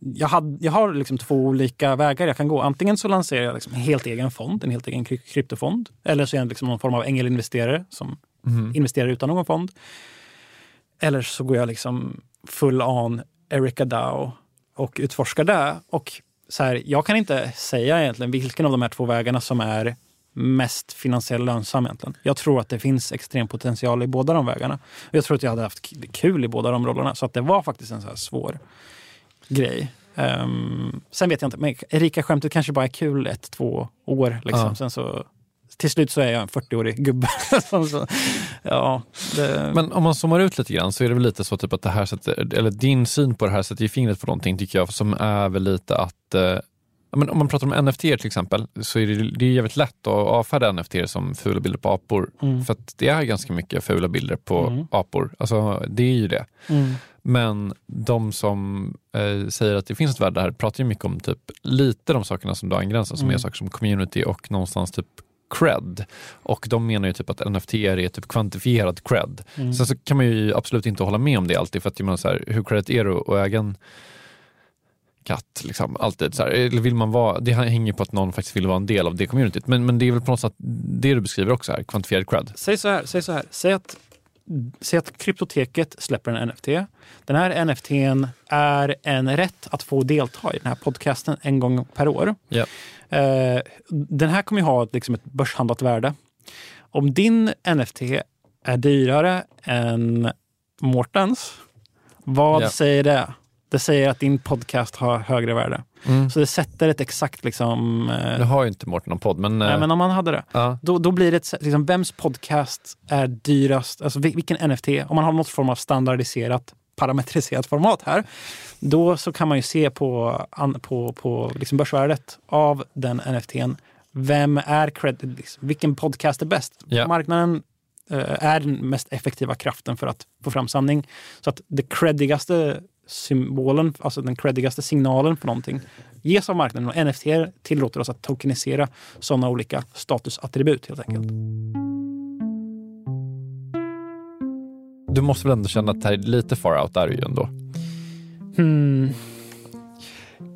jag, hade, jag har liksom två olika vägar jag kan gå. Antingen så lanserar jag liksom en helt egen fond, en helt egen kry- kryptofond. Eller så är jag liksom någon form av ängelinvesterare som investerar utan någon fond. Eller så går jag liksom full on Erica Dow och utforskar det. Och så här, jag kan inte säga egentligen vilken av de här två vägarna som är mest finansiellt lönsam egentligen. Jag tror att det finns extrem potential i båda de vägarna. Och jag tror att jag hade haft kul i båda de rollerna. Så att det var faktiskt en så här svår grej. Ehm, sen vet jag inte, men Erika-skämtet kanske bara är kul ett, två år. Liksom. Ja. Sen så, till slut så är jag en 40-årig gubbe. [LAUGHS] Så, ja, det, Men om man zoomar ut lite grann så är det väl lite så typ att det här sätter, eller din syn på det här sätter ju fingret på någonting tycker jag som är väl lite att eh, men om man pratar om NFT till exempel så är det, det är jävligt lätt att avfärda NFT som fula bilder på apor. Mm. För att det är ganska mycket fula bilder på Mm. apor. Alltså, det är ju det. Mm. Men de som eh, säger att det finns ett värde här pratar ju mycket om typ lite de sakerna som du angränsar, som Mm. är saker som community och någonstans typ cred. Och de menar ju typ att NFT är typ kvantifierad cred. Mm. Sen så kan man ju absolut inte hålla med om det alltid för att menar så här, hur credit är det att äga en katt? Liksom, alltid så här. Eller vill man vara, det hänger på att någon faktiskt vill vara en del av det communityt. Men, men det är väl på något sätt det du beskriver också här, kvantifierad cred. Säg så här, säg så här. Säg att, säg att kryptoteket släpper en NFT. Den här NFTn är en rätt att få delta i den här podcasten en gång per år. Eh, den här kommer ju ha liksom ett börshandlat värde. Om din NFT är dyrare än Mårtens, vad Ja. säger det? Det säger att din podcast har högre värde. Mm. Så det sätter ett exakt liksom... eh, Nu har ju inte Mårten någon podd, men, nej, eh, men om man hade det. ja. Då, då blir det ett, liksom, vems podcast är dyrast? Alltså vil- vilken NFT? Om man har något form av standardiserat parametriserat format här, då så kan man ju se på, på, på liksom börsvärdet av den NFTn. Vem är cred, liksom, vilken podcast är bäst? Ja. Marknaden eh, är den mest effektiva kraften för att få fram sanning. Så att det creddigaste symbolen, alltså den creddigaste signalen för någonting ges av marknaden och NFT tillåter oss att tokenisera sådana olika statusattribut helt enkelt. Du måste väl ändå känna att det här är lite far out, är ju ändå. Hmm.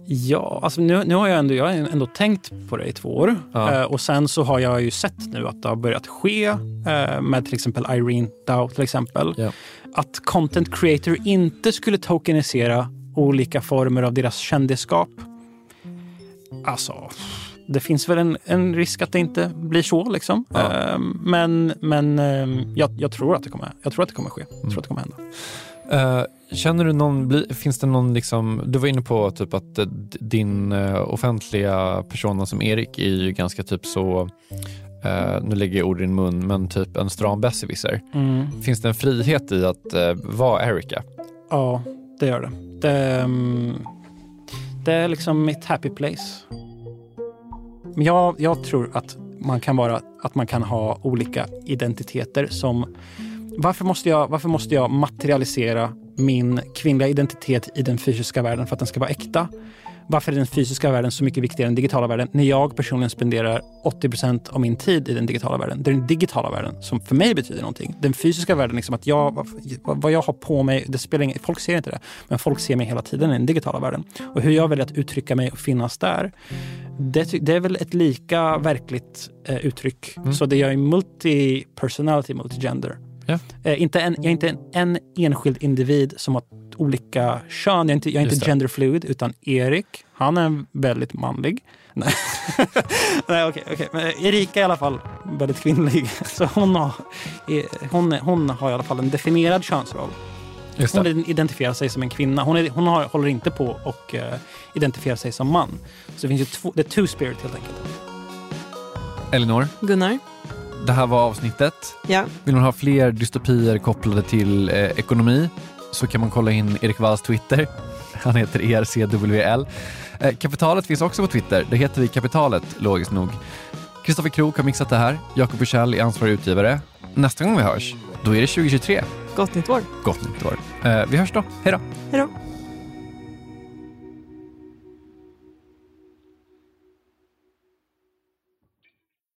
Ja, alltså nu, nu har jag ändå, jag har ändå tänkt på det i två år. Ja. Eh, och sen så har jag ju sett nu att det har börjat ske eh, med till exempel Irene Dow till exempel. Ja. Att content creator inte skulle tokenisera olika former av deras kändisskap. Alltså, det finns väl en, en risk att det inte blir så liksom. Ja. Eh, men men eh, jag, jag, tror att det kommer, jag tror att det kommer ske. Jag tror att det kommer hända. Eh, känner du någon, finns det någon, liksom, du var inne på typ att eh, din eh, offentliga persona som Erik är ju ganska typ så, eh, nu lägger jag ord i din mun, men typ en stram besserwisser. Mm. Finns det en frihet i att eh, vara Erika? Ja, det gör det. Det, mm, det är liksom mitt happy place. Men jag, jag tror att man kan vara, att man kan ha olika identiteter som varför måste, jag, varför måste jag materialisera min kvinnliga identitet i den fysiska världen för att den ska vara äkta? Varför är den fysiska världen så mycket viktigare än den digitala världen när jag personligen spenderar 80% av min tid i den digitala världen? Det är den digitala världen som för mig betyder någonting. Den fysiska världen, liksom att jag, vad jag har på mig, det spelar ingen, folk ser inte det, men folk ser mig hela tiden i den digitala världen. Och hur jag väljer att uttrycka mig och finnas där, det, det är väl ett lika verkligt eh, uttryck. Mm. Så det jag är multi-personality, multi-gender. Ja. Eh, inte en, jag är inte en, en enskild individ som har olika kön. Jag är inte, jag är inte genderfluid, utan Erik, han är väldigt manlig. Nej, [LAUGHS] Nej okej. okej. Men Erika är i alla fall väldigt kvinnlig. [LAUGHS] Så hon har, eh, hon, hon har i alla fall en definierad könsroll. Just Hon det. identifierar sig som en kvinna. Hon, är, hon har, håller inte på och uh, identifierar sig som man. Så det finns ju två, det är two spirit helt enkelt. Elinor, Gunnar? Det här var avsnittet. Ja. Vill man ha fler dystopier kopplade till eh, ekonomi så kan man kolla in Erik Walls Twitter. Han heter ERCWL. Eh, Kapitalet finns också på Twitter. Det heter vi Kapitalet, logiskt nog. Kristoffer Krook har mixat det här. Jakob Bursell är ansvarig utgivare. Nästa gång vi hörs, då är det 2023. Gott nytt år. Gott nytt år. Eh, vi hörs då. Hej då! Hej då.